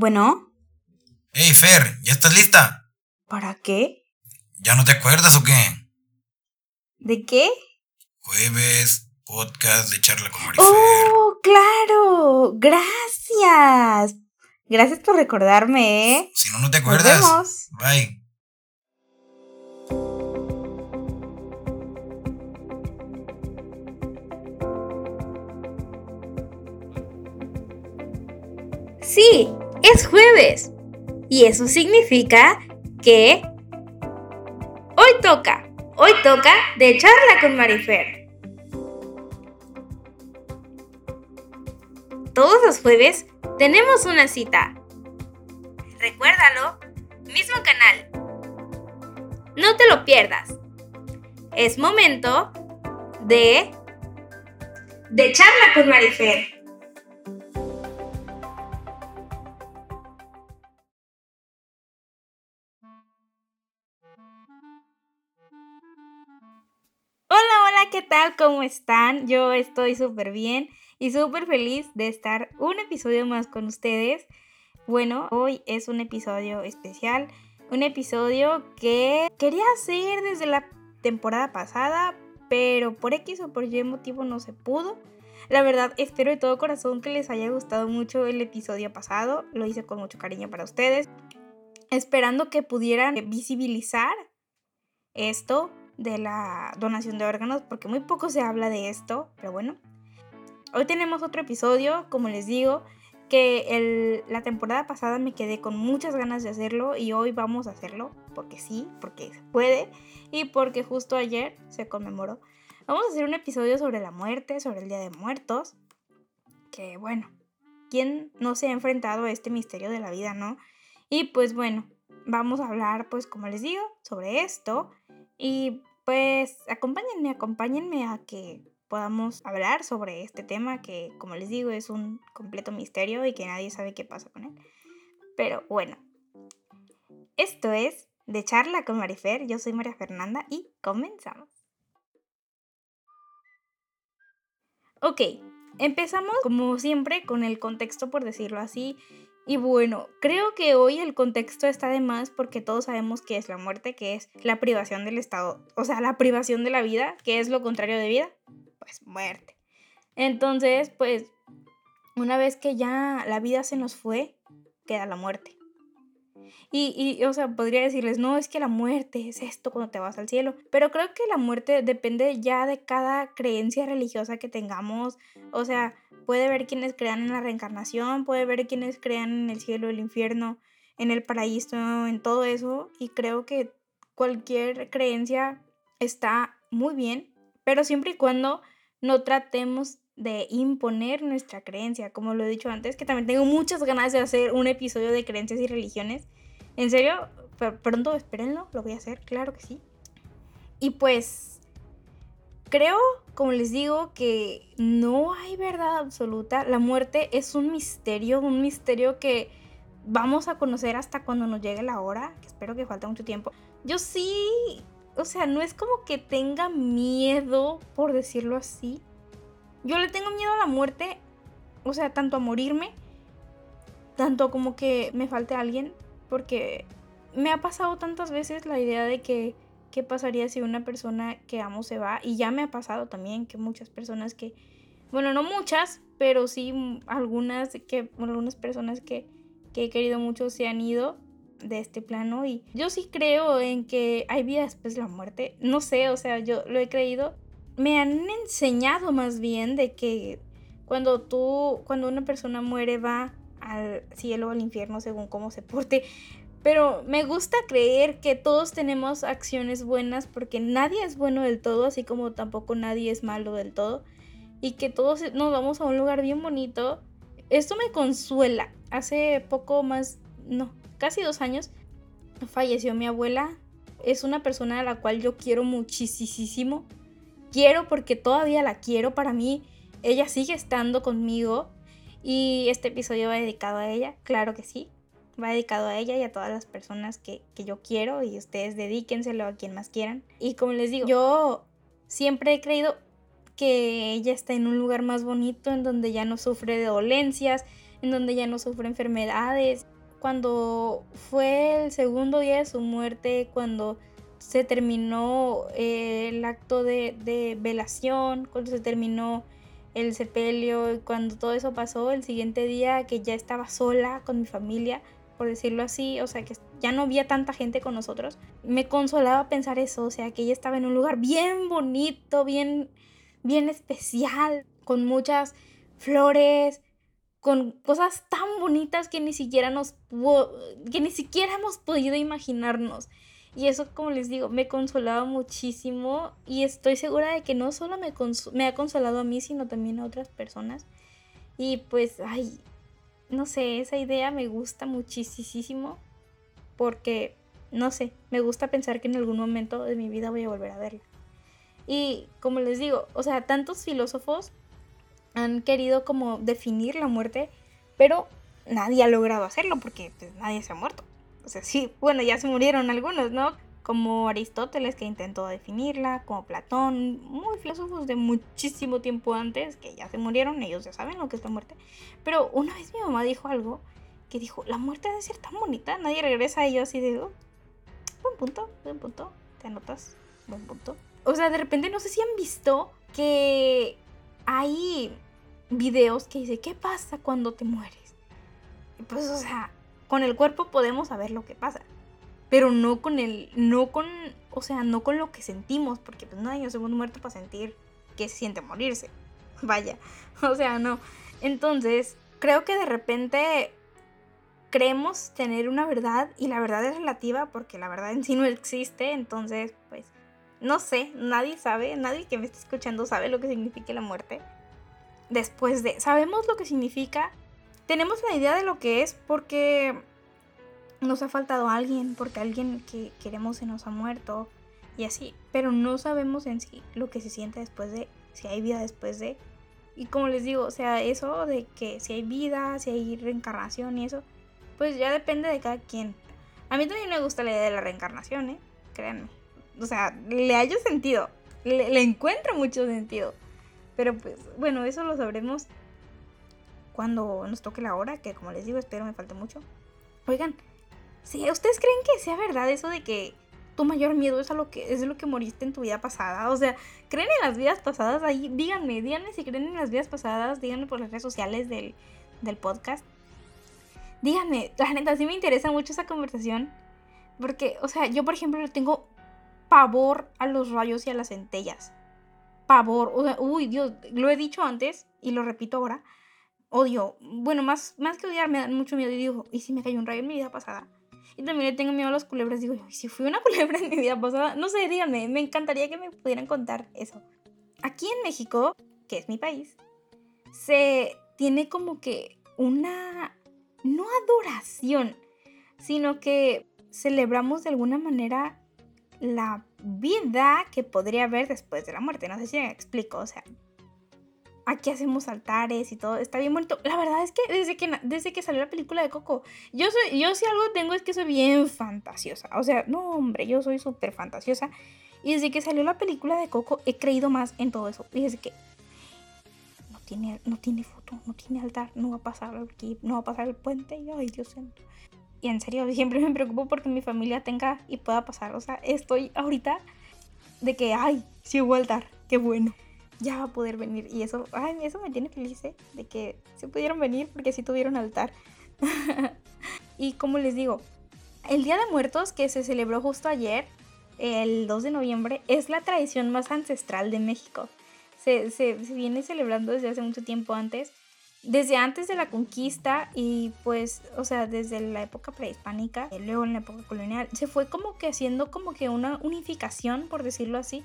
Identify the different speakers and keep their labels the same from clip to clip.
Speaker 1: Bueno.
Speaker 2: Hey, Fer, ¿ya estás lista?
Speaker 1: ¿Para qué?
Speaker 2: ¿Ya no te acuerdas o qué?
Speaker 1: ¿De qué?
Speaker 2: Jueves, podcast de charla con Marifer.
Speaker 1: ¡Oh, claro! Gracias. Gracias por recordarme, ¿eh?
Speaker 2: Si no, no te acuerdas.
Speaker 1: Nos vemos.
Speaker 2: Bye.
Speaker 1: Sí, es jueves. Y eso significa que hoy toca, hoy toca de charla con Marifer. Todos los jueves tenemos una cita. Recuérdalo, mismo canal. No te lo pierdas. Es momento de de charla con Marifer. ¿Cómo están? Yo estoy súper bien y súper feliz de estar un episodio más con ustedes. Bueno, hoy es un episodio especial, un episodio que quería hacer desde la temporada pasada, pero por X o por Y motivo no se pudo. La verdad, espero de todo corazón que les haya gustado mucho el episodio pasado, lo hice con mucho cariño para ustedes, esperando que pudieran visibilizar esto de la donación de órganos, porque muy poco se habla de esto, pero bueno. Hoy tenemos otro episodio, como les digo, que el, la temporada pasada me quedé con muchas ganas de hacerlo y hoy vamos a hacerlo, porque sí, porque se puede y porque justo ayer se conmemoró. Vamos a hacer un episodio sobre la muerte, sobre el Día de Muertos, que bueno, ¿quién no se ha enfrentado a este misterio de la vida, no? Y pues bueno, vamos a hablar, pues como les digo, sobre esto y pues acompáñenme, acompáñenme a que podamos hablar sobre este tema que, como les digo, es un completo misterio y que nadie sabe qué pasa con él. Pero bueno, esto es de charla con Marifer. Yo soy María Fernanda y comenzamos. Ok, empezamos como siempre con el contexto, por decirlo así. Y bueno, creo que hoy el contexto está de más porque todos sabemos que es la muerte, que es la privación del estado, o sea, la privación de la vida, que es lo contrario de vida, pues muerte. Entonces, pues, una vez que ya la vida se nos fue, queda la muerte. Y, y, o sea, podría decirles, no, es que la muerte es esto cuando te vas al cielo. Pero creo que la muerte depende ya de cada creencia religiosa que tengamos. O sea, puede haber quienes crean en la reencarnación, puede haber quienes crean en el cielo, el infierno, en el paraíso, en todo eso. Y creo que cualquier creencia está muy bien, pero siempre y cuando no tratemos de imponer nuestra creencia, como lo he dicho antes, que también tengo muchas ganas de hacer un episodio de creencias y religiones. En serio, pronto espérenlo, lo voy a hacer, claro que sí. Y pues creo, como les digo, que no hay verdad absoluta. La muerte es un misterio, un misterio que vamos a conocer hasta cuando nos llegue la hora, que espero que falta mucho tiempo. Yo sí, o sea, no es como que tenga miedo, por decirlo así. Yo le tengo miedo a la muerte, o sea, tanto a morirme, tanto como que me falte alguien, porque me ha pasado tantas veces la idea de que qué pasaría si una persona que amo se va y ya me ha pasado también que muchas personas que bueno no muchas pero sí algunas que algunas personas que, que he querido mucho se han ido de este plano. Y yo sí creo en que hay vida después de la muerte. No sé o sea yo lo he creído me han enseñado más bien de que cuando tú cuando una persona muere va al cielo o al infierno según cómo se porte pero me gusta creer que todos tenemos acciones buenas porque nadie es bueno del todo, así como tampoco nadie es malo del todo. Y que todos nos vamos a un lugar bien bonito. Esto me consuela. Hace poco más, no, casi dos años, falleció mi abuela. Es una persona a la cual yo quiero muchísimo. Quiero porque todavía la quiero para mí. Ella sigue estando conmigo. Y este episodio va dedicado a ella, claro que sí va dedicado a ella y a todas las personas que, yo quiero y ustedes dedíquenselo a quien más quieran. Y como les digo, yo siempre he creído que ella está en un lugar más bonito, en donde ya no sufre de dolencias, en donde ya no sufre enfermedades. Cuando fue el segundo día de su muerte, cuando se terminó eh, el acto de, de, velación, cuando se terminó el sepelio, cuando todo eso pasó, el siguiente día que ya estaba sola con mi familia, por decirlo así, o sea, que ya no había tanta gente con nosotros, me consolaba pensar eso, o sea, que ella estaba en un lugar bien bonito, bien, bien especial, con muchas flores, con cosas tan bonitas que ni siquiera nos que ni siquiera hemos podido imaginarnos. Y eso, como les digo, me consolaba muchísimo y estoy segura de que no solo me, ha consolado a mí, sino también a otras personas. Y pues, ay, no sé, esa idea me gusta muchísimo porque, no sé, me gusta pensar que en algún momento de mi vida voy a volver a verla. Y como les digo, o sea, tantos filósofos han querido como definir la muerte, pero nadie ha logrado hacerlo porque pues, nadie se ha muerto. O sea, sí, bueno, ya se murieron algunos, ¿no? Como Aristóteles que intentó definirla, como Platón, muy filósofos de muchísimo tiempo antes que ya se murieron, ellos ya saben lo que es la muerte. Pero una vez mi mamá dijo algo que dijo, la muerte debe ser tan bonita, nadie regresa a ello así de, oh, buen punto, buen punto, te anotas, buen punto. O sea, de repente no sé si han visto que hay videos que dice, ¿qué pasa cuando te mueres? Pues, o sea, con el cuerpo podemos saber lo que pasa, pero no con el, no con, o sea, no con lo que sentimos, porque pues nadie nos hemos muerto para sentir que se siente morirse. Vaya, o sea, no. Entonces, creo que de repente creemos tener una verdad y la verdad es relativa porque la verdad en sí no existe, entonces, pues, no sé, nadie sabe, nadie que me esté escuchando sabe lo que significa la muerte. Después de, sabemos lo que significa, tenemos la idea de lo que es porque nos ha faltado alguien, porque alguien que queremos se nos ha muerto y así, pero no sabemos en sí lo que se siente después de, si hay vida después de. Y como les digo, o sea, eso de que si hay vida, si hay reencarnación y eso, pues ya depende de cada quien. A mí también me gusta la idea de la reencarnación, ¿eh? Créanme. O sea, le hallo sentido. Le, le encuentro mucho sentido. Pero pues, bueno, eso lo sabremos cuando nos toque la hora, que como les digo, espero me falte mucho. Oigan, si ¿ustedes creen que sea verdad eso de que tu mayor miedo es a lo que es lo que moriste en tu vida pasada? O sea, ¿creen en las vidas pasadas? Ahí díganme, díganme si creen en las vidas pasadas, díganme por las redes sociales del, del podcast. Díganme, la neta, sí me interesa mucho esa conversación. Porque, o sea, yo por ejemplo tengo pavor a los rayos y a las centellas. Pavor. O sea, uy, Dios, lo he dicho antes y lo repito ahora odio, bueno, más, más que odiar, me dan mucho miedo. Y digo, ¿y si me cayó un rayo en mi vida pasada? Y también le tengo miedo a las culebras. Digo, ¿y si fui una culebra en mi vida pasada? No sé, díganme, me encantaría que me pudieran contar eso. Aquí en México, que es mi país, se tiene como que una, no adoración, sino que celebramos de alguna manera la vida que podría haber después de la muerte. No sé si me explico, o sea, aquí hacemos altares y todo, está bien bonito. La verdad es que desde que, desde que salió la película de Coco, yo soy, yo si algo tengo es que soy bien fantasiosa. O sea, no, hombre, yo soy súper fantasiosa. Y desde que salió la película de Coco he creído más en todo eso. Y desde que no tiene, no tiene foto, no tiene altar, no va a pasar aquí, no va a pasar el puente. Y ay, Dios santo. Y en serio, siempre me preocupo porque mi familia tenga y pueda pasar. O sea, estoy ahorita de que, ay, sí hubo altar, qué bueno ya va a poder venir. Y eso, ay, eso me tiene feliz, ¿eh? De que se pudieron venir porque sí tuvieron altar. y como les digo, el Día de Muertos que se celebró justo ayer, el 2 de noviembre, es la tradición más ancestral de México. Se, se, viene celebrando desde hace mucho tiempo antes, desde antes de la conquista y pues, o sea, desde la época prehispánica, luego en la época colonial, se fue como que haciendo como que una unificación, por decirlo así,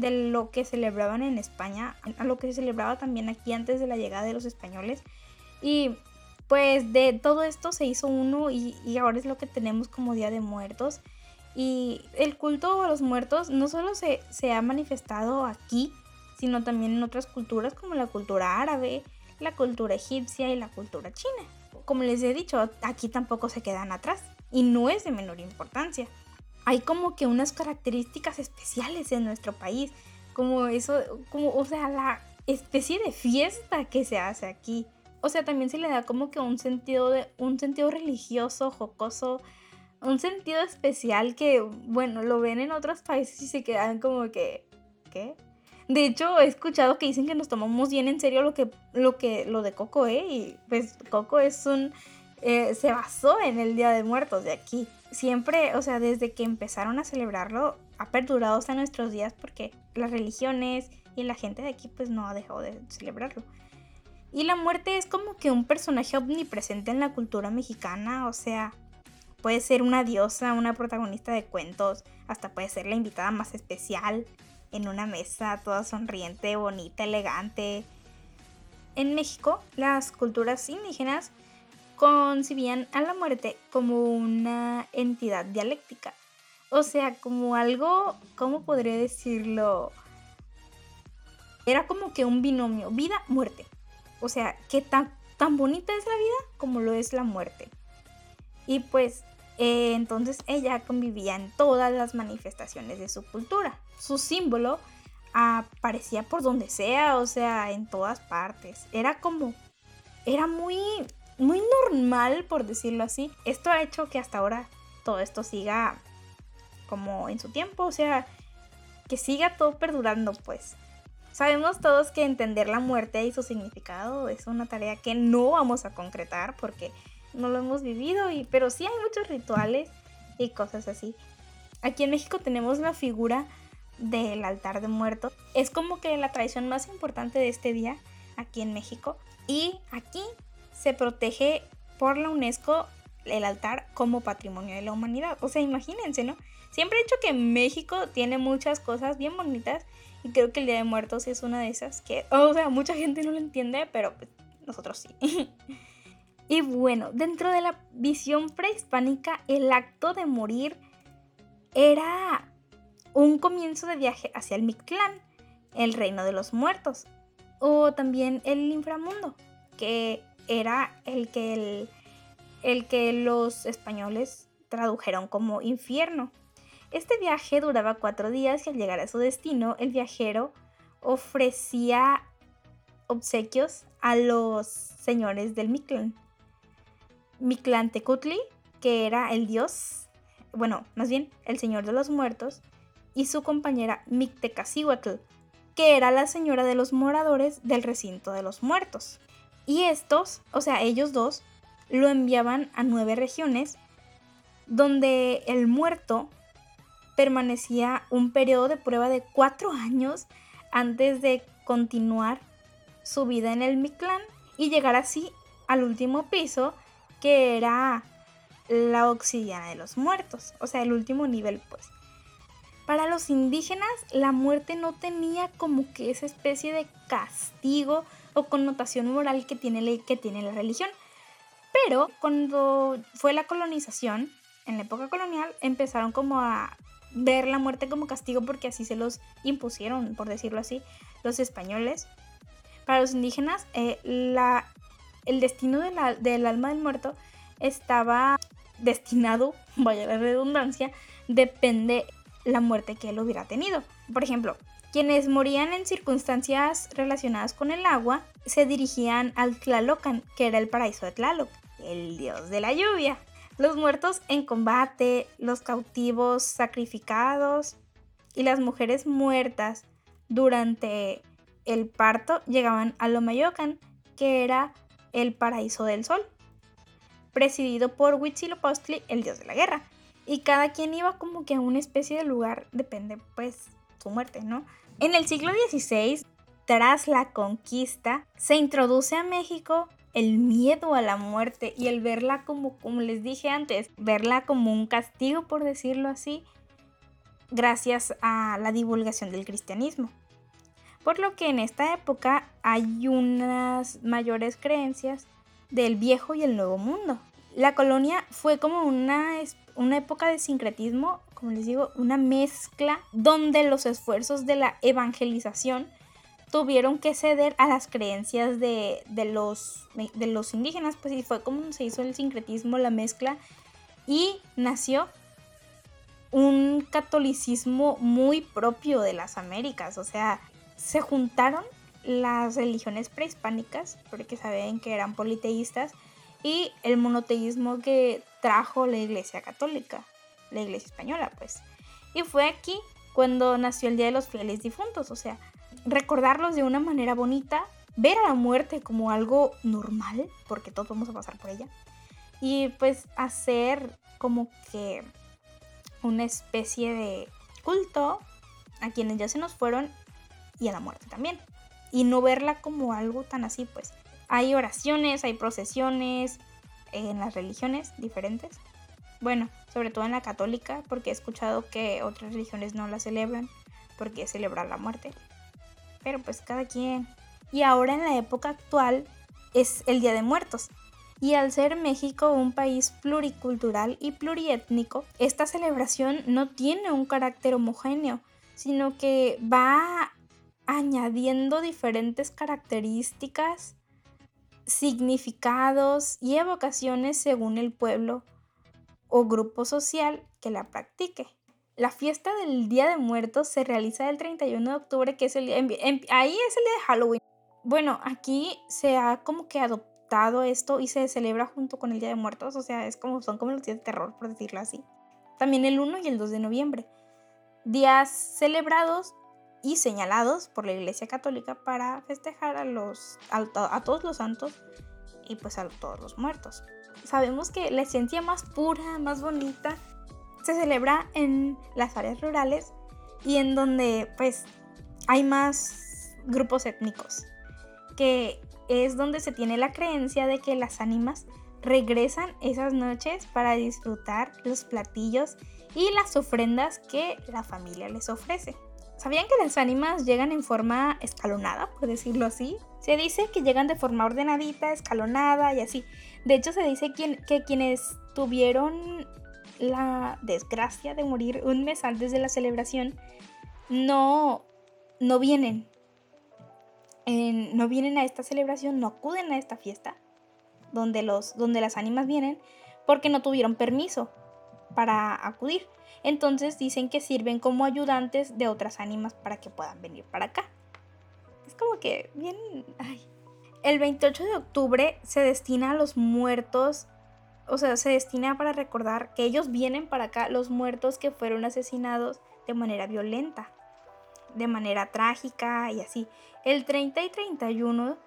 Speaker 1: de lo que celebraban en España, a lo que se celebraba también aquí antes de la llegada de los españoles. Y pues de todo esto se hizo uno y, ahora es lo que tenemos como Día de Muertos. Y el culto a los muertos no solo se, se ha manifestado aquí, sino también en otras culturas como la cultura árabe, la cultura egipcia y la cultura china. Como les he dicho, aquí tampoco se quedan atrás y no es de menor importancia hay como que unas características especiales en nuestro país, como eso, como, o sea, la especie de fiesta que se hace aquí o sea, también se le da como que un sentido de un sentido religioso, jocoso, un sentido especial que, bueno, lo ven en otros países y se quedan como que, ¿qué? De hecho, he escuchado que dicen que nos tomamos bien en serio lo que, lo que, lo de Coco, ¿eh? Y pues Coco es un, eh, se basó en el Día de Muertos de aquí. Siempre, o sea, desde que empezaron a celebrarlo, ha perdurado hasta nuestros días porque las religiones y la gente de aquí pues no ha dejado de celebrarlo. Y la muerte es como que un personaje omnipresente en la cultura mexicana, o sea, puede ser una diosa, una protagonista de cuentos, hasta puede ser la invitada más especial en una mesa toda sonriente, bonita, elegante. En México, las culturas indígenas concibían a la muerte como una entidad dialéctica. O sea, como algo, ¿cómo podría decirlo? Era como que un binomio, vida-muerte. O sea, que tan, tan bonita es la vida como lo es la muerte. Y pues eh, entonces ella convivía en todas las manifestaciones de su cultura. Su símbolo aparecía por donde sea, o sea, en todas partes. Era como, era muy, muy normal, por decirlo así. Esto ha hecho que hasta ahora todo esto siga como en su tiempo, o sea, que siga todo perdurando, pues. Sabemos todos que entender la muerte y su significado es una tarea que no vamos a concretar porque no lo hemos vivido, y, pero sí hay muchos rituales y cosas así. Aquí en México tenemos la figura del altar de muertos. Es como que la tradición más importante de este día aquí en México. Y aquí se protege por la UNESCO el altar como patrimonio de la humanidad. O sea, imagínense, ¿no? Siempre he dicho que México tiene muchas cosas bien bonitas y creo que el Día de Muertos es una de esas que, o sea, mucha gente no lo entiende, pero pues, nosotros sí. y bueno, dentro de la visión prehispánica, el acto de morir era un comienzo de viaje hacia el Mictlán, el reino de los muertos, o también el inframundo, que era el que, el, el que los españoles tradujeron como infierno. Este viaje duraba cuatro días y al llegar a su destino, el viajero ofrecía obsequios a los señores del Mictlán. Mictlán Tecutli, que era el dios, bueno, más bien el señor de los muertos, y su compañera Mictecacihuatl, que era la señora de los moradores del recinto de los muertos. Y estos, o sea, ellos dos, lo enviaban a nueve regiones donde el muerto permanecía un periodo de prueba de cuatro años antes de continuar su vida en el Mictlán y llegar así al último piso que era la obsidiana de los muertos, o sea, el último nivel pues. Para los indígenas la muerte no tenía como que esa especie de castigo o connotación moral que tiene, que tiene la religión. Pero cuando fue la colonización, en la época colonial, empezaron como a ver la muerte como castigo porque así se los impusieron, por decirlo así, los españoles. Para los indígenas, eh, la, el destino del alma del muerto estaba destinado, vaya la redundancia, depende la muerte que él hubiera tenido. Por ejemplo, quienes morían en circunstancias relacionadas con el agua se dirigían al Tlalocan, que era el paraíso de Tlaloc, el dios de la lluvia los muertos en combate, los cautivos sacrificados y las mujeres muertas durante el parto llegaban a Lomayocan, que era el paraíso del sol, presidido por Huitzilopochtli, el dios de la guerra. Y cada quien iba como que a una especie de lugar, depende pues su muerte, ¿no? En el siglo XVI, tras la conquista, se introduce a México el miedo a la muerte y el verla como, como les dije antes, verla como un castigo, por decirlo así, gracias a la divulgación del cristianismo. Por lo que en esta época hay unas mayores creencias del viejo y el nuevo mundo. La colonia fue como una, una época de sincretismo, como les digo, una mezcla donde los esfuerzos de la evangelización tuvieron que ceder a las creencias de, los, los indígenas, pues y fue como se hizo el sincretismo, la mezcla, y nació un catolicismo muy propio de las Américas, o sea, se juntaron las religiones prehispánicas, porque saben que eran politeístas, y el monoteísmo que trajo la Iglesia Católica, la Iglesia Española, pues. Y fue aquí cuando nació el Día de los Fieles Difuntos, o sea, recordarlos de una manera bonita, ver a la muerte como algo normal, porque todos vamos a pasar por ella, y pues hacer como que una especie de culto a quienes ya se nos fueron y a la muerte también. Y no verla como algo tan así, pues. Hay oraciones, hay procesiones en las religiones diferentes. Bueno, sobre todo en la católica, porque he escuchado que otras religiones no la celebran, porque celebrar la muerte. Pero pues cada quien. Y ahora en la época actual es el Día de Muertos. Y al ser México un país pluricultural y pluriétnico, esta celebración no tiene un carácter homogéneo, sino que va añadiendo diferentes características, significados y evocaciones según el pueblo o grupo social que la practique. La fiesta del Día de Muertos se realiza el 31 de octubre, que es el ahí es el día de Halloween. Bueno, aquí se ha como que adoptado esto y se celebra junto con el Día de Muertos, o sea, es como son como los días de terror, por decirlo así. También el 1 y el 2 de noviembre. Días celebrados y señalados por la Iglesia Católica para festejar a, los, a, todos los santos y pues a todos los muertos. Sabemos que la esencia más pura, más bonita, se celebra en las áreas rurales y en donde pues hay más grupos étnicos, que es donde se tiene la creencia de que las ánimas regresan esas noches para disfrutar los platillos y las ofrendas que la familia les ofrece. ¿Sabían que las ánimas llegan en forma escalonada, por decirlo así? Se dice que llegan de forma ordenadita, escalonada y así. De hecho, se dice que, quienes tuvieron la desgracia de morir un mes antes de la celebración no, no vienen. no vienen a esta celebración, no acuden a esta fiesta donde, los, donde las ánimas vienen porque no tuvieron permiso para acudir. Entonces dicen que sirven como ayudantes de otras ánimas para que puedan venir para acá. Es como que bien... El 28 de octubre se destina a los muertos, o sea, se destina para recordar que ellos vienen para acá, los muertos que fueron asesinados de manera violenta, de manera trágica y así. El 30 y 31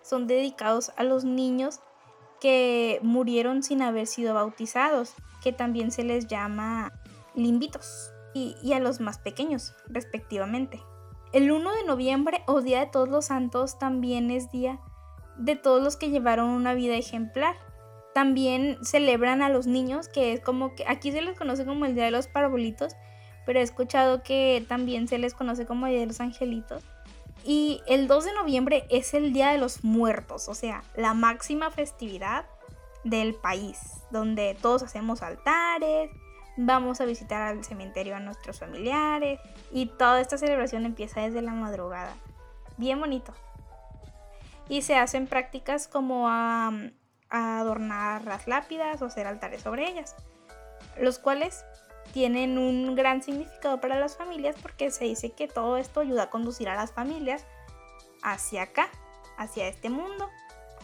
Speaker 1: son dedicados a los niños que murieron sin haber sido bautizados, que también se les llama limbitos y, a los más pequeños, respectivamente. El 1 de noviembre o Día de Todos los Santos también es día de todos los que llevaron una vida ejemplar. También celebran a los niños, que es como que aquí se les conoce como el Día de los Parabolitos, pero he escuchado que también se les conoce como el Día de los Angelitos. Y el 2 de noviembre es el Día de los Muertos, o sea, la máxima festividad del país, donde todos hacemos altares, vamos a visitar al cementerio a nuestros familiares y toda esta celebración empieza desde la madrugada. Bien bonito. Y se hacen prácticas como a, adornar las lápidas o hacer altares sobre ellas, los cuales tienen un gran significado para las familias porque se dice que todo esto ayuda a conducir a las familias hacia acá, hacia este mundo,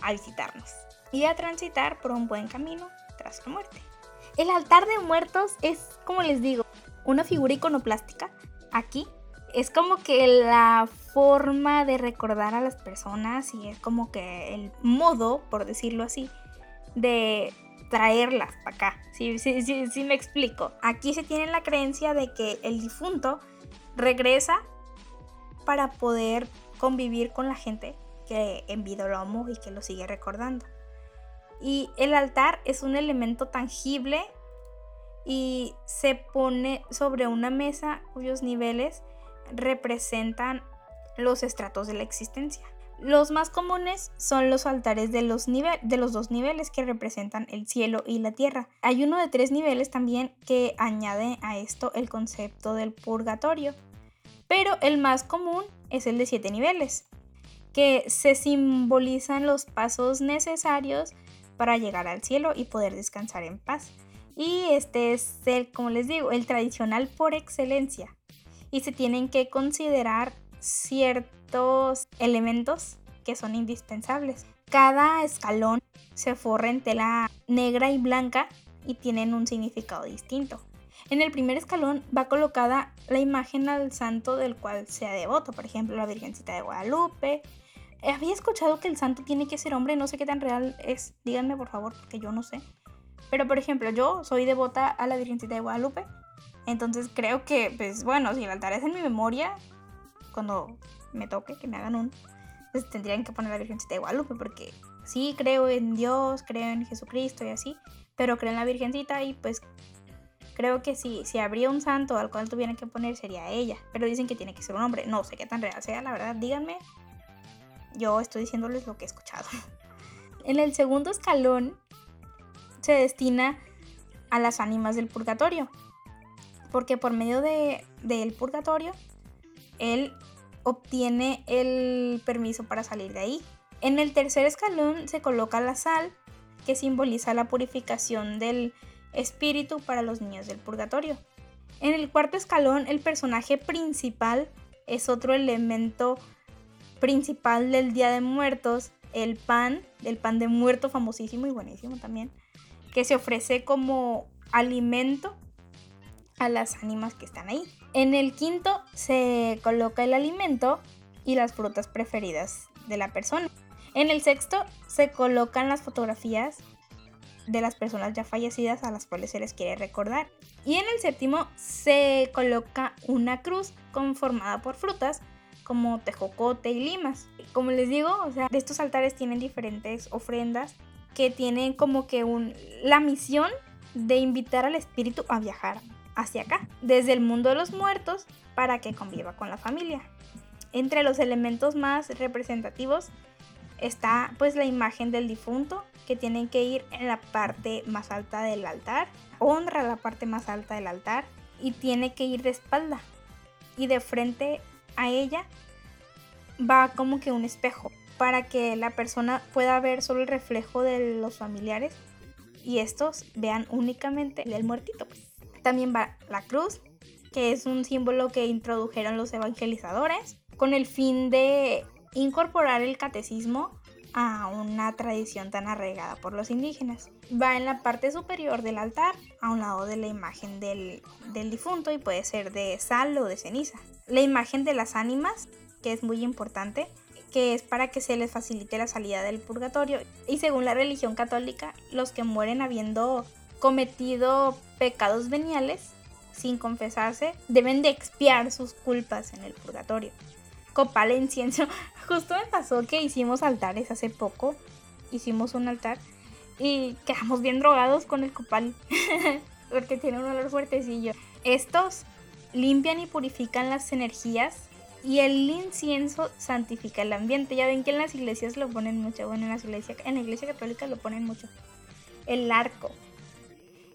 Speaker 1: a visitarnos y a transitar por un buen camino tras la muerte. El altar de muertos es, como les digo, una figura iconoplástica. Aquí es como que la forma de recordar a las personas y es como que el modo, por decirlo así, de traerlas para acá. Sí, sí, sí, sí me explico. Aquí se tiene la creencia de que el difunto regresa para poder convivir con la gente que en vida lo amó y que lo sigue recordando. Y el altar es un elemento tangible y se pone sobre una mesa cuyos niveles representan los estratos de la existencia. Los más comunes son los altares de los, de los dos niveles que representan el cielo y la tierra. Hay uno de tres niveles también que añade a esto el concepto del purgatorio. Pero el más común es el de siete niveles, que se simbolizan los pasos necesarios para llegar al cielo y poder descansar en paz. Y este es el, como les digo, el tradicional por excelencia. Y se tienen que considerar ciertos elementos que son indispensables. Cada escalón se forra en tela negra y blanca y tienen un significado distinto. En el primer escalón va colocada la imagen al santo del cual sea devoto, por ejemplo, la Virgencita de Guadalupe. Había escuchado que el santo tiene que ser hombre, no sé qué tan real es, díganme por favor, porque yo no sé. Pero por ejemplo, yo soy devota a la Virgencita de Guadalupe, entonces creo que, pues bueno, si el altar es en mi memoria, cuando me toque, que me hagan un, pues tendrían que poner la Virgencita de Guadalupe, porque sí creo en Dios, creo en Jesucristo y así, pero creo en la Virgencita y pues creo que si, si habría un santo al cual tuvieran que poner sería ella, pero dicen que tiene que ser un hombre, no sé qué tan real sea, la verdad, díganme, yo estoy diciéndoles lo que he escuchado. En el segundo escalón se destina a las ánimas del purgatorio, porque por medio de, del purgatorio, él obtiene el permiso para salir de ahí. En el tercer escalón se coloca la sal, que simboliza la purificación del espíritu para los niños del purgatorio. En el cuarto escalón, el personaje principal es otro elemento principal del Día de Muertos, el pan, el pan de muerto famosísimo y buenísimo también, que se ofrece como alimento a las ánimas que están ahí. En el quinto se coloca el alimento y las frutas preferidas de la persona. En el sexto se colocan las fotografías de las personas ya fallecidas a las cuales se les quiere recordar. Y en el séptimo se coloca una cruz conformada por frutas como tejocote y limas. Como les digo, o sea, de estos altares tienen diferentes ofrendas que tienen como que un, la misión de invitar al espíritu a viajar hacia acá, desde el mundo de los muertos, para que conviva con la familia. Entre los elementos más representativos está pues la imagen del difunto, que tienen que ir en la parte más alta del altar, honra la parte más alta del altar y tiene que ir de espalda. Y de frente a ella va como que un espejo para que la persona pueda ver solo el reflejo de los familiares y estos vean únicamente el muertito. También va la cruz, que es un símbolo que introdujeron los evangelizadores con el fin de incorporar el catecismo a una tradición tan arraigada por los indígenas. Va en la parte superior del altar, a un lado de la imagen del, del, difunto y puede ser de sal o de ceniza. La imagen de las ánimas, que es muy importante, que es para que se les facilite la salida del purgatorio. Y según la religión católica, los que mueren habiendo cometido pecados veniales sin confesarse, deben de expiar sus culpas en el purgatorio. Copal incienso. Justo me pasó que hicimos altares hace poco. Hicimos un altar y quedamos bien drogados con el copal. porque tiene un olor fuertecillo. Estos limpian y purifican las energías y el incienso santifica el ambiente. Ya ven que en las iglesias lo ponen mucho. Bueno, en, las iglesias, en la iglesia católica lo ponen mucho. El arco.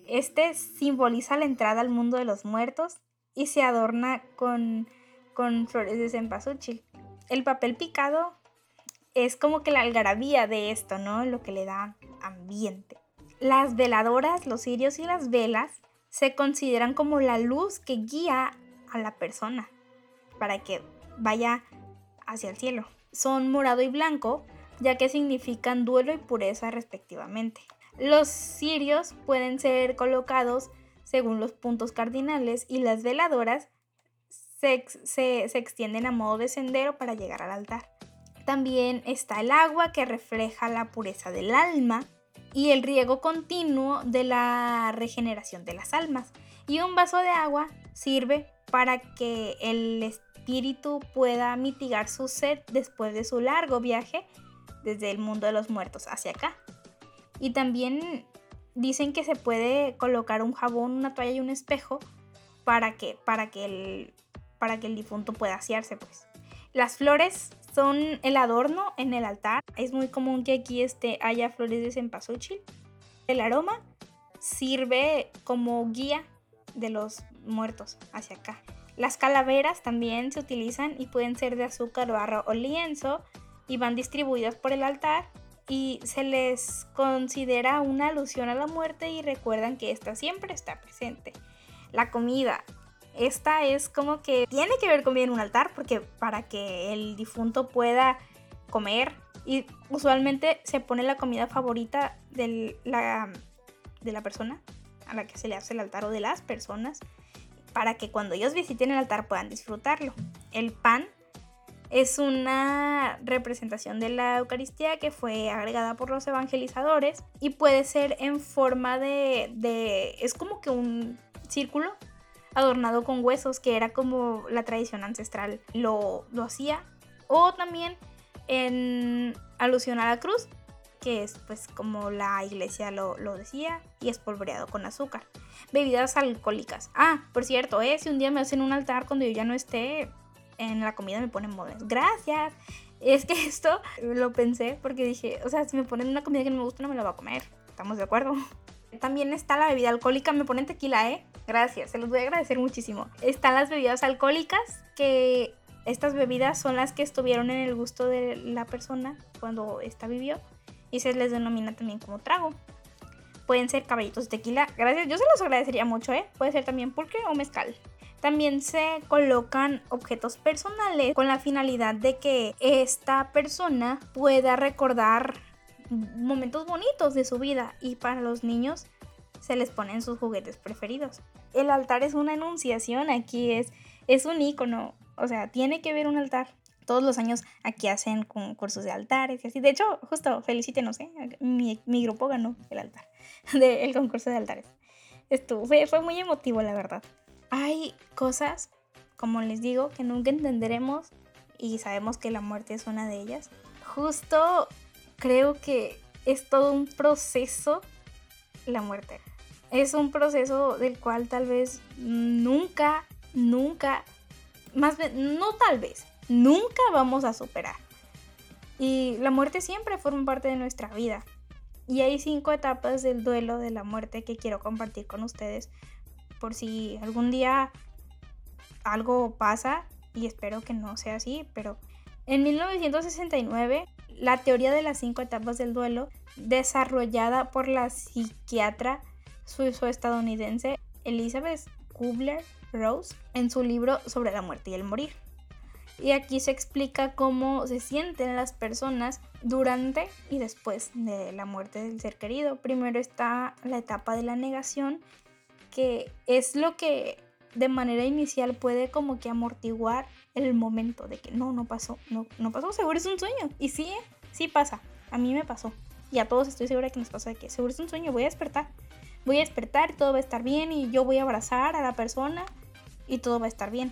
Speaker 1: Este simboliza la entrada al mundo de los muertos y se adorna con, con flores de cempasúchil. El papel picado es como que la algarabía de esto, ¿no? Lo que le da ambiente. Las veladoras, los cirios y las velas se consideran como la luz que guía a la persona para que vaya hacia el cielo. Son morado y blanco, ya que significan duelo y pureza respectivamente. Los cirios pueden ser colocados según los puntos cardinales y las veladoras se, se, extienden a modo de sendero para llegar al altar. También está el agua que refleja la pureza del alma y el riego continuo de la regeneración de las almas. Y un vaso de agua sirve para que el espíritu pueda mitigar su sed después de su largo viaje desde el mundo de los muertos hacia acá. Y también dicen que se puede colocar un jabón, una toalla y un espejo para que, para que, el, para que el difunto pueda asearse, pues. Las flores son el adorno en el altar. Es muy común que aquí este, haya flores de cempasúchil. El aroma sirve como guía de los muertos hacia acá. Las calaveras también se utilizan y pueden ser de azúcar, barro o lienzo y van distribuidas por el altar y se les considera una alusión a la muerte y recuerdan que esta siempre está presente. La comida. Esta es como que tiene que ver con vivir en un altar porque para que el difunto pueda comer y usualmente se pone la comida favorita de la, de la persona a la que se le hace el altar o de las personas para que cuando ellos visiten el altar puedan disfrutarlo. El pan es una representación de la Eucaristía que fue agregada por los evangelizadores y puede ser en forma de, de es como que un círculo adornado con huesos, que era como la tradición ancestral lo, lo hacía. O también en alusión a la cruz, que es pues como la iglesia lo, lo decía, y espolvoreado con azúcar. Bebidas alcohólicas. Ah, por cierto, eh, si un día me hacen un altar cuando yo ya no esté en la comida me ponen modelos. Gracias. Es que esto lo pensé porque dije, o sea, si me ponen una comida que no me gusta no me la voy a comer. ¿Estamos de acuerdo? También está la bebida alcohólica, me ponen tequila, ¿eh? Gracias, se los voy a agradecer muchísimo. Están las bebidas alcohólicas, que estas bebidas son las que estuvieron en el gusto de la persona cuando esta vivió y se les denomina también como trago. Pueden ser caballitos de tequila, gracias, yo se los agradecería mucho, ¿eh? Puede ser también pulque o mezcal. También se colocan objetos personales con la finalidad de que esta persona pueda recordar momentos bonitos de su vida y para los niños se les ponen sus juguetes preferidos. El altar es una enunciación, aquí es, es un icono, o sea, tiene que ver un altar. Todos los años aquí hacen concursos de altares y así. De hecho, justo, felicítenos, ¿eh? mi, mi grupo ganó el altar, del concurso de altares. Esto fue, fue muy emotivo, la verdad. Hay cosas, como les digo, que nunca entenderemos y sabemos que la muerte es una de ellas. Justo creo que es todo un proceso la muerte. Es un proceso del cual tal vez nunca, nunca, más bien, no tal vez, nunca vamos a superar. Y la muerte siempre forma parte de nuestra vida. Y hay cinco etapas del duelo de la muerte que quiero compartir con ustedes por si algún día algo pasa y espero que no sea así, pero en 1969 la teoría de las cinco etapas del duelo, desarrollada por la psiquiatra suizo-estadounidense Elizabeth Kubler-Rose en su libro sobre la muerte y el morir. Y aquí se explica cómo se sienten las personas durante y después de la muerte del ser querido. Primero está la etapa de la negación, que es lo que de manera inicial puede como que amortiguar el momento de que no, no pasó, no, no pasó, seguro es un sueño. Y sí, ¿eh? sí pasa, a mí me pasó. Y a todos estoy segura que nos pasa de que seguro es un sueño, voy a despertar. Voy a despertar, todo va a estar bien y yo voy a abrazar a la persona y todo va a estar bien.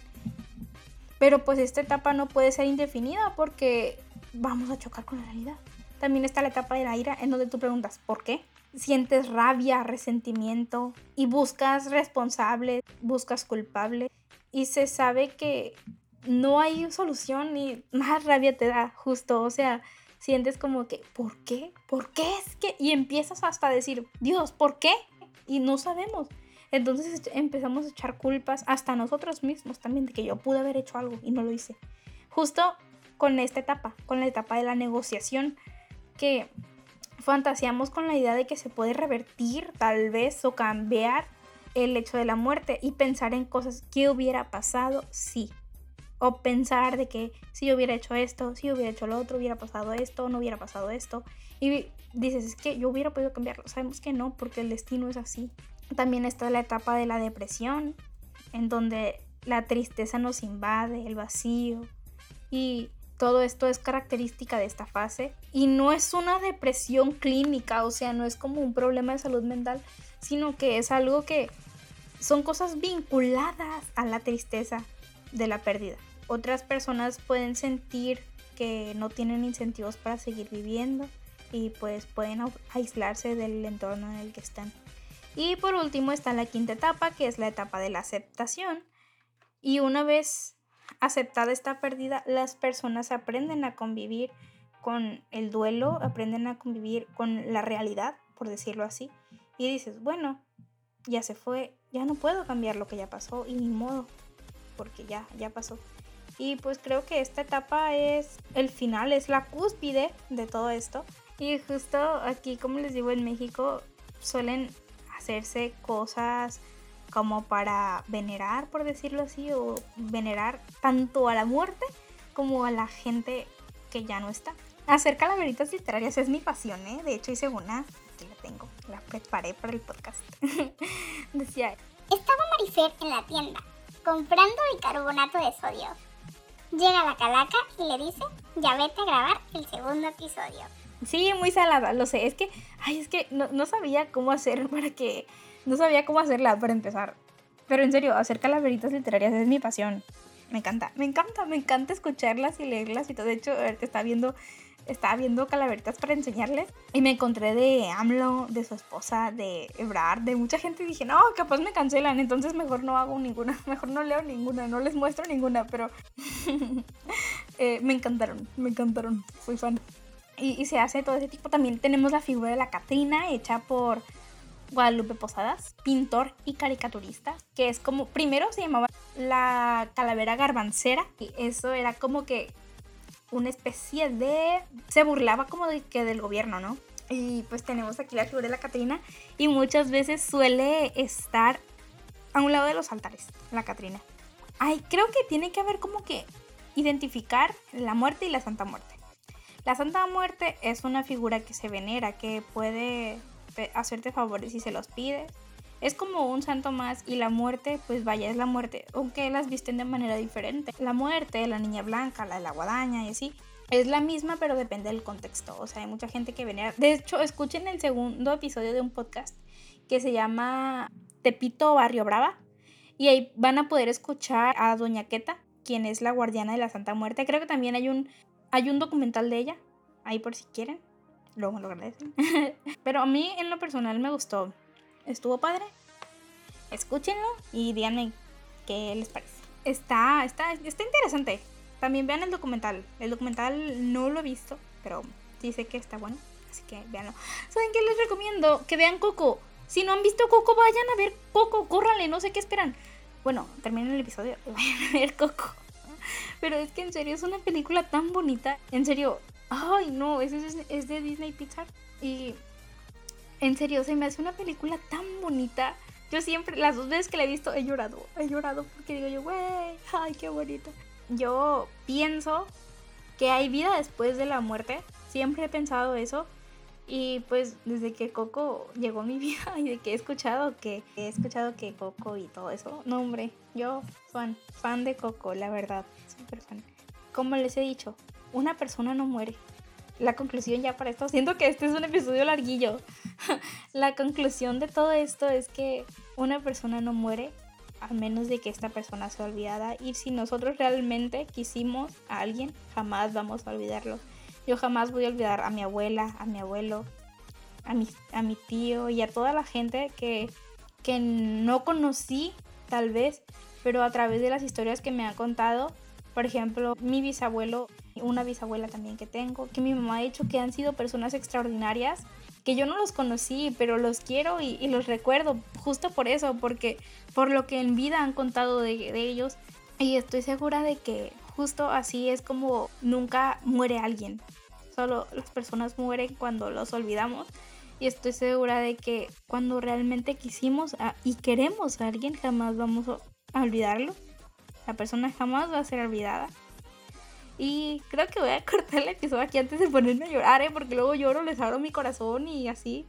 Speaker 1: Pero pues esta etapa no puede ser indefinida porque vamos a chocar con la realidad. También está la etapa de la ira en donde tú preguntas, ¿por qué? Sientes rabia, resentimiento y buscas responsable, buscas culpable y se sabe que no hay solución y más rabia te da justo, o sea, sientes como que, ¿por qué? ¿Por qué es que? Y empiezas hasta a decir, Dios, ¿por qué? Y no sabemos. Entonces empezamos a echar culpas hasta nosotros mismos también de que yo pude haber hecho algo y no lo hice. Justo con esta etapa, con la etapa de la negociación, que fantaseamos con la idea de que se puede revertir tal vez o cambiar el hecho de la muerte y pensar en cosas que hubiera pasado sí o pensar de que si yo hubiera hecho esto, si yo hubiera hecho lo otro, hubiera pasado esto, no hubiera pasado esto. Y dices, es que yo hubiera podido cambiarlo. Sabemos que no, porque el destino es así. También está la etapa de la depresión, en donde la tristeza nos invade, el vacío. Y todo esto es característica de esta fase. Y no es una depresión clínica, o sea, no es como un problema de salud mental, sino que es algo que son cosas vinculadas a la tristeza de la pérdida. Otras personas pueden sentir que no tienen incentivos para seguir viviendo y pues pueden aislarse del entorno en el que están. Y por último está la quinta etapa, que es la etapa de la aceptación. Y una vez aceptada esta pérdida, las personas aprenden a convivir con el duelo, aprenden a convivir con la realidad, por decirlo así. Y dices, bueno, ya se fue, ya no puedo cambiar lo que ya pasó y ni modo, porque ya, ya pasó. Y pues creo que esta etapa es el final, es la cúspide de todo esto. Y justo aquí, como les digo, en México suelen hacerse cosas como para venerar, por decirlo así, o venerar tanto a la muerte como a la gente que ya no está. Hacer calaveritas literarias es mi pasión, ¿eh? De hecho hice una, aquí la tengo, la preparé para el podcast. Decía,
Speaker 3: Estaba Marifer en la tienda, comprando bicarbonato de sodio. Llega la calaca y le dice, ya vete a grabar el segundo episodio.
Speaker 1: Sí, muy salada, lo sé. Es que, ay, es que no, no, sabía cómo hacer para que. No sabía cómo hacerla para empezar. Pero en serio, hacer calaveritas literarias es mi pasión. Me encanta, me encanta, me encanta escucharlas y leerlas y todo. De hecho, estaba viendo, estaba viendo calaveritas para enseñarles. Y me encontré de AMLO, de su esposa, de Ebrard, de mucha gente. Y dije, no, capaz me cancelan. Entonces mejor no hago ninguna. Mejor no leo ninguna. No les muestro ninguna. Pero eh, me encantaron, me encantaron. Fui fan. Y, y, se hace todo ese tipo. También tenemos la figura de la Catrina, hecha por Guadalupe Posadas, pintor y caricaturista, que es como, primero se llamaba la calavera garbancera, y eso era como que una especie de... se burlaba como de que del gobierno, ¿no? Y pues tenemos aquí la figura de la Catrina, y muchas veces suele estar a un lado de los altares, la Catrina. Ay, creo que tiene que haber como que identificar la muerte y la Santa Muerte. La Santa Muerte es una figura que se venera, que puede hacerte favores si se los pides. Es como un santo más y la muerte, pues vaya, es la muerte, aunque las visten de manera diferente. La muerte, la niña blanca, la de la guadaña y así, es la misma, pero depende del contexto. O sea, hay mucha gente que venera. De hecho, escuchen el segundo episodio de un podcast que se llama Tepito Barrio Brava. Y ahí van a poder escuchar a Doña Queta, quien es la guardiana de la Santa Muerte. Creo que también hay un, hay un documental de ella, ahí por si quieren. Luego me lo agradecen. Pero a mí en lo personal me gustó. Estuvo padre. Escúchenlo y díganme qué les parece. Está, está, está interesante. También vean el documental. El documental no lo he visto, pero sí sé que está bueno. Así que véanlo. ¿Saben qué les recomiendo? Que vean Coco. Si no han visto Coco, vayan a ver Coco. Córranle, no sé qué esperan. Bueno, terminen el episodio y vayan a ver Coco. Pero es que en serio es una película tan bonita. En serio, ay no, es, es, de Disney Pixar. Y en serio, se me hace una película tan bonita. Yo siempre, las dos veces que la he visto, he llorado. He llorado porque digo yo, güey, ay, qué bonita. Yo pienso que hay vida después de la muerte. Siempre he pensado eso. Y pues desde que Coco llegó a mi vida y de que he escuchado que he escuchado que Coco y todo eso. No, hombre, yo fan, fan de Coco, la verdad, súper fan. Como les he dicho, una persona no muere. La conclusión ya para esto, siento que este es un episodio larguillo. la conclusión de todo esto es que una persona no muere a menos de que esta persona sea olvidada y si nosotros realmente quisimos a alguien, jamás vamos a olvidarlo. Yo jamás voy a olvidar a mi abuela, a mi abuelo, a mi, a mi tío y a toda la gente que, que no conocí tal vez, pero a través de las historias que me han contado, por ejemplo, mi bisabuelo, una bisabuela también que tengo, que mi mamá ha dicho que han sido personas extraordinarias, que yo no los conocí, pero los quiero y, los recuerdo justo por eso, porque por lo que en vida han contado de, de ellos. Y estoy segura de que justo así es como nunca muere alguien. Solo las personas mueren cuando los olvidamos. Y estoy segura de que cuando realmente quisimos y queremos a alguien, jamás vamos a olvidarlo. La persona jamás va a ser olvidada. Y creo que voy a cortar el episodio aquí antes de ponerme a llorar, ¿eh? porque luego lloro, les abro mi corazón y así.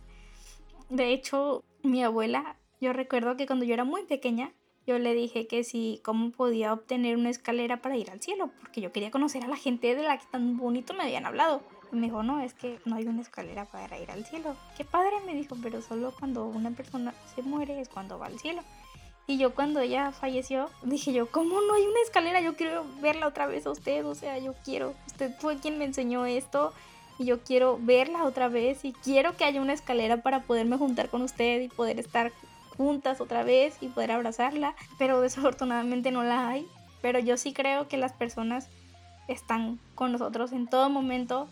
Speaker 1: De hecho, mi abuela, yo recuerdo que cuando yo era muy pequeña, yo le dije que si, cómo podía obtener una escalera para ir al cielo, porque yo quería conocer a la gente de la que tan bonito me habían hablado. Y me dijo, no, es que no hay una escalera para ir al cielo. Qué padre, me dijo, pero solo cuando una persona se muere es cuando va al cielo. Y yo cuando ella falleció, dije yo, ¿cómo no hay una escalera? Yo quiero verla otra vez a usted, o sea, yo quiero, usted fue quien me enseñó esto y yo quiero verla otra vez y quiero que haya una escalera para poderme juntar con usted y poder estar juntas otra vez y poder abrazarla, pero desafortunadamente no la hay. Pero yo sí creo que las personas están con nosotros en todo momento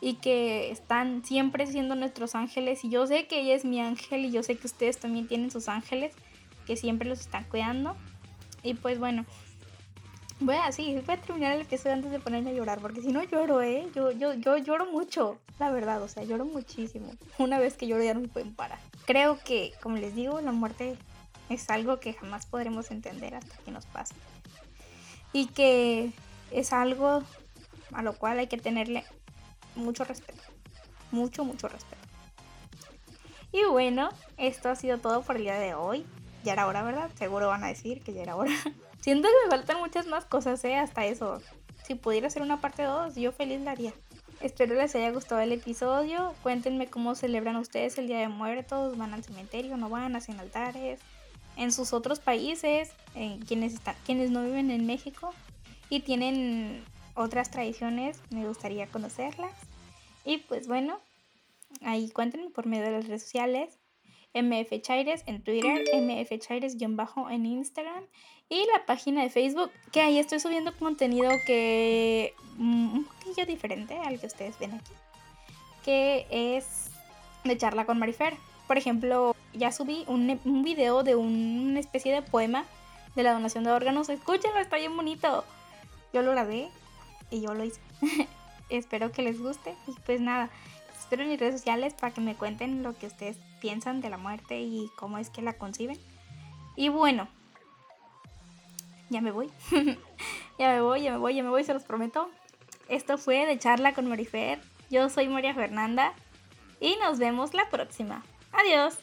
Speaker 1: y que están siempre siendo nuestros ángeles y yo sé que ella es mi ángel y yo sé que ustedes también tienen sus ángeles que siempre los están cuidando y pues bueno voy a, sí, voy a terminar el episodio antes de ponerme a llorar porque si no lloro, eh yo, yo, yo lloro mucho, la verdad, o sea, lloro muchísimo una vez que lloro ya no me pueden parar creo que, como les digo, la muerte Es algo que jamás podremos entender hasta que nos pase. Y que es algo a lo cual hay que tenerle mucho respeto. Mucho, mucho respeto. Y bueno, esto ha sido todo por el día de hoy. Ya era hora, ¿verdad? Seguro van a decir que ya era hora. Siento que me faltan muchas más cosas, ¿eh? Hasta eso. Si pudiera hacer una parte 2, yo feliz la haría. Espero les haya gustado el episodio. Cuéntenme cómo celebran ustedes el Día de Muertos. ¿Van al cementerio? ¿No van? ¿Hacen altares? En sus otros países, en quienes, están, quienes no viven en México y tienen otras tradiciones, me gustaría conocerlas. Y pues bueno, ahí cuéntenme por medio de las redes sociales. MF Chaires en Twitter, MF Chaires-bajo en Instagram y la página de Facebook, que ahí estoy subiendo contenido que mm, un poquillo diferente al que ustedes ven aquí, que es de charla con Marifer. Por ejemplo, ya subí un, un video de una especie de poema de la donación de órganos. Escúchenlo, está bien bonito. Yo lo grabé y yo lo hice. Espero que les guste y pues nada espero en mis redes sociales para que me cuenten lo que ustedes piensan de la muerte y cómo es que la conciben. Y bueno, ya me voy. ya me voy, ya me voy, ya me voy, se los prometo. Esto fue de charla con Marifer. Yo soy María Fernanda y nos vemos la próxima. Adiós.